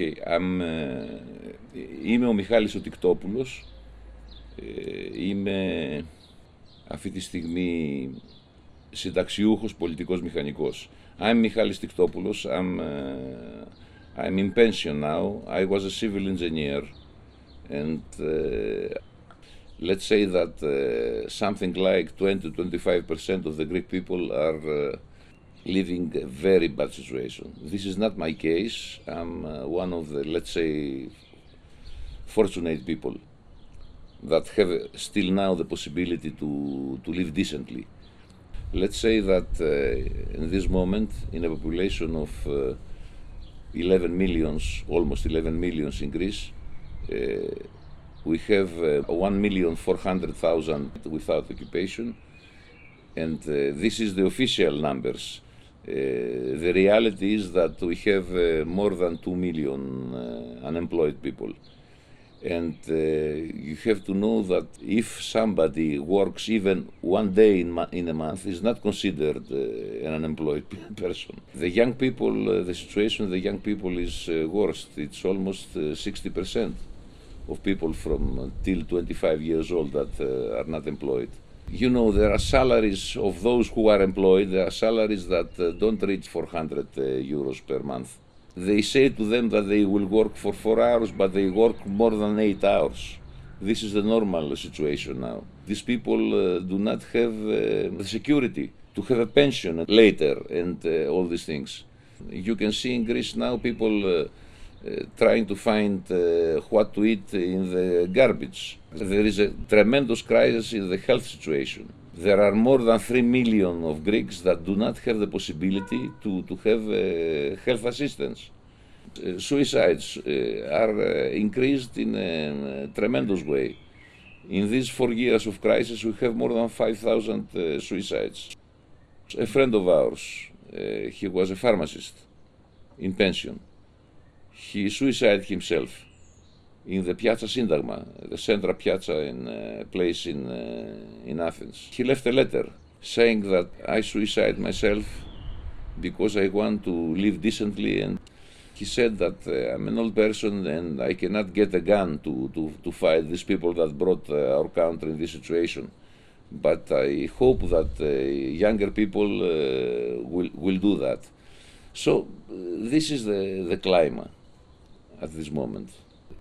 Okay, I'm, uh, είμαι ο Μιχάλης ο Τικτόπουλος. Ε, είμαι αυτή τη στιγμή συνταξιούχος πολιτικός μηχανικός. I'm Μιχάλης Τικτόπουλος. I'm, uh, I'm in pension now. I was a civil engineer and uh, let's say that uh, something like 20-25% of the Greek people are uh, living a very bad situation. This is not my case. I'm uh, one of the, let's say, fortunate people that have still now the possibility to, to live decently. Let's say that uh, in this moment, in a population of uh, 11 millions, almost 11 millions in Greece, uh, we have uh, 1,400,000 without occupation, and uh, this is the official numbers. Uh, the reality is that we have uh, more than 2 million uh, unemployed people. And uh, you have to know that if somebody works even one day in, in a month, is not considered uh, an unemployed person. The young people, uh, the situation of the young people is worst. It's almost 60% of people from till 25 years old that are not employed you know, there are salaries of those who are employed, there are salaries that uh, don't reach 400 uh, euros per month. They say to them that they will work for four hours, but they work more than eight hours. This is the normal situation now. These people uh, do not have uh, the security to have a pension later and uh, all these things. You can see in Greece now people uh, trying to find uh, what to eat in the garbage. There is a tremendous crisis in the health situation. There are more than 3 million of Greeks that do not have the possibility to, to have uh, health assistance. Uh, suicides uh, are uh, increased in a, tremendous way. In these four years of crisis, we have more than 5,000 suicides. A friend of ours, he was a pharmacist in pension he suicided himself in the Piazza Syntagma, the central piazza in uh, place in, uh, in Athens. He left a letter saying that I suicide myself because I want to live decently and he said that uh, I'm an old person and I cannot get a gun to, to, to fight these people that brought uh, our country in this situation. But I hope that uh, younger people uh, will, will do that. So this is the, the climate at this moment.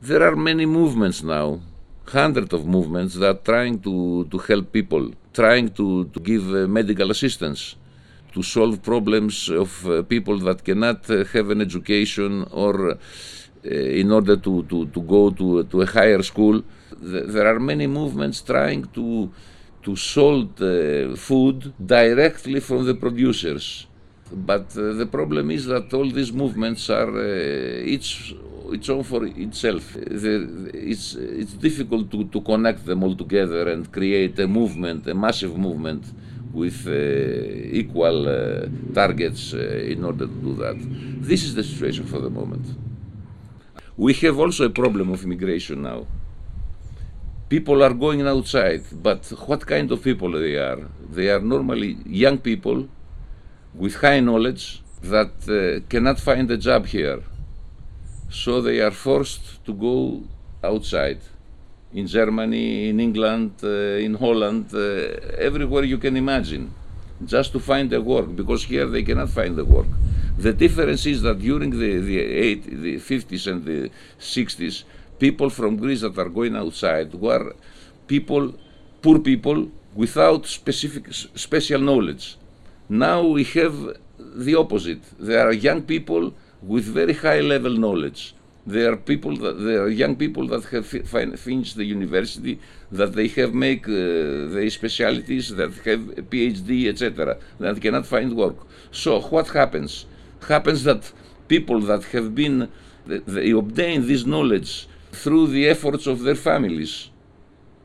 There are many movements now, hundreds of movements that are trying to, to help people, trying to, to give uh, medical assistance, to solve problems of uh, people that cannot uh, have an education or uh, in order to, to, to go to, to a higher school. There are many movements trying to, to sold uh, food directly from the producers. But uh, the problem is that all these movements are each its own for itself. It's, it's difficult to, to connect them all together and create a movement, a massive movement with uh, equal uh, targets uh, in order to do that. This is the situation for the moment. We have also a problem of immigration now. People are going outside, but what kind of people they are? They are normally young people with high knowledge that uh, cannot find a job here so they are forced to go outside in Germany, in England, uh, in Holland, uh, everywhere you can imagine, just to find a work, because here they cannot find the work. The difference is that during the, the, eight, the 50s and the 60s, people from Greece that are going outside were people, poor people, without specific special knowledge. Now we have the opposite. There are young people with very high level knowledge. There are people that there are young people that have finished the university, that they have make uh, their specialities, that have a PhD, etc., that cannot find work. So what happens? Happens that people that have been they obtain this knowledge through the efforts of their families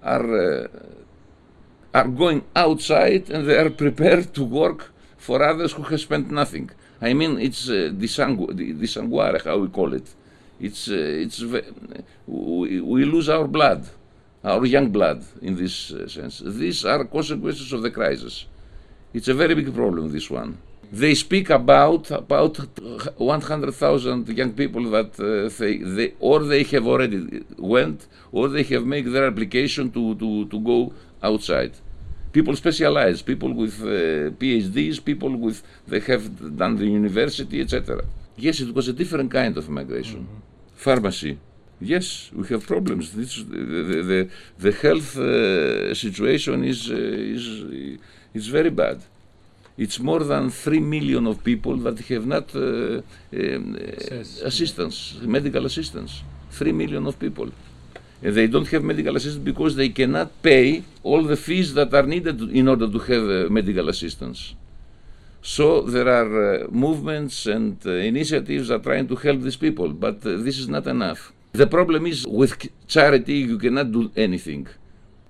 are uh, are going outside and they are prepared to work for others who have spent nothing. I mean, it's uh, disanguare, how we call it. It's, uh, it's we, we, lose our blood, our young blood in this uh, sense. These are consequences of the crisis. It's a very big problem, this one. They speak about about 100,000 young people that uh, they, they or they have already went or they have made their application to, to, to go outside. People specialize, people with uh, PhDs, people with they have done the university, etc. Yes, it was a different kind of migration. Mm-hmm. Pharmacy. Yes, we have problems. This, the, the, the health uh, situation is, uh, is, is very bad. It's more than 3 million of people that have not uh, um, assistance, medical assistance. 3 million of people. They don't have medical assistance because they cannot pay all the fees that are needed in order to have uh, medical assistance. So there are uh, movements and uh, initiatives are trying to help these people, but uh, this is not enough. The problem is with charity you cannot do anything.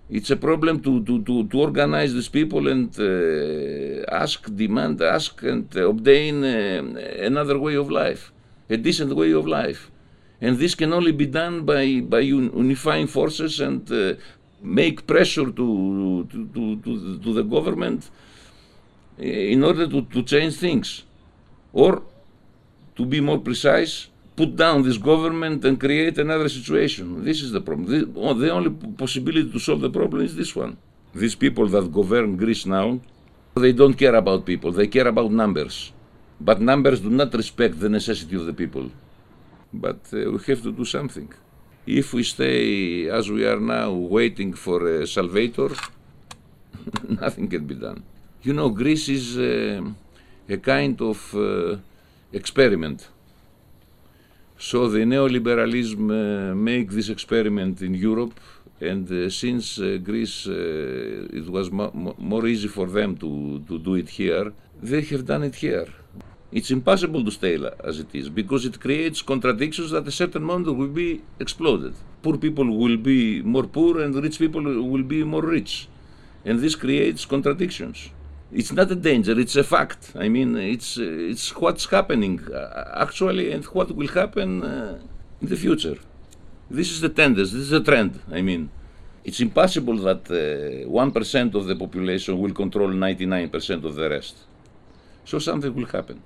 It's a problem to, to, to, to organize these people and uh, ask, demand, ask, and obtain uh, another way of life, a decent way of life. And this can only be done by, by unifying forces and uh, make pressure to, to, to, to, the government uh, in order to, to change things. Or, to be more precise, put down this government and create another situation. This is the problem. The, the only possibility to solve the problem is this one. These people that govern Greece now, they don't care about people, they care about numbers. But numbers do not respect the necessity of the people. But uh, we have to do something. If we stay as we are now, waiting for a salvator, nothing can be done. You know, Greece is uh, a kind of uh, experiment so the neoliberalism uh, make this experiment in Europe, and uh, since uh, Greece, uh, it was mo more easy for them to, to do it here, they have done it here. It's impossible to stay as it is because it creates contradictions that at a certain moment will be exploded. Poor people will be more poor and rich people will be more rich. And this creates contradictions. It's not a danger it's a fact. I mean it's it's what's happening uh, actually and what will happen uh, in the future. This is the tendency this is a trend i mean. It's impossible that uh, 1% of the population will control 99% of the rest. So something will happen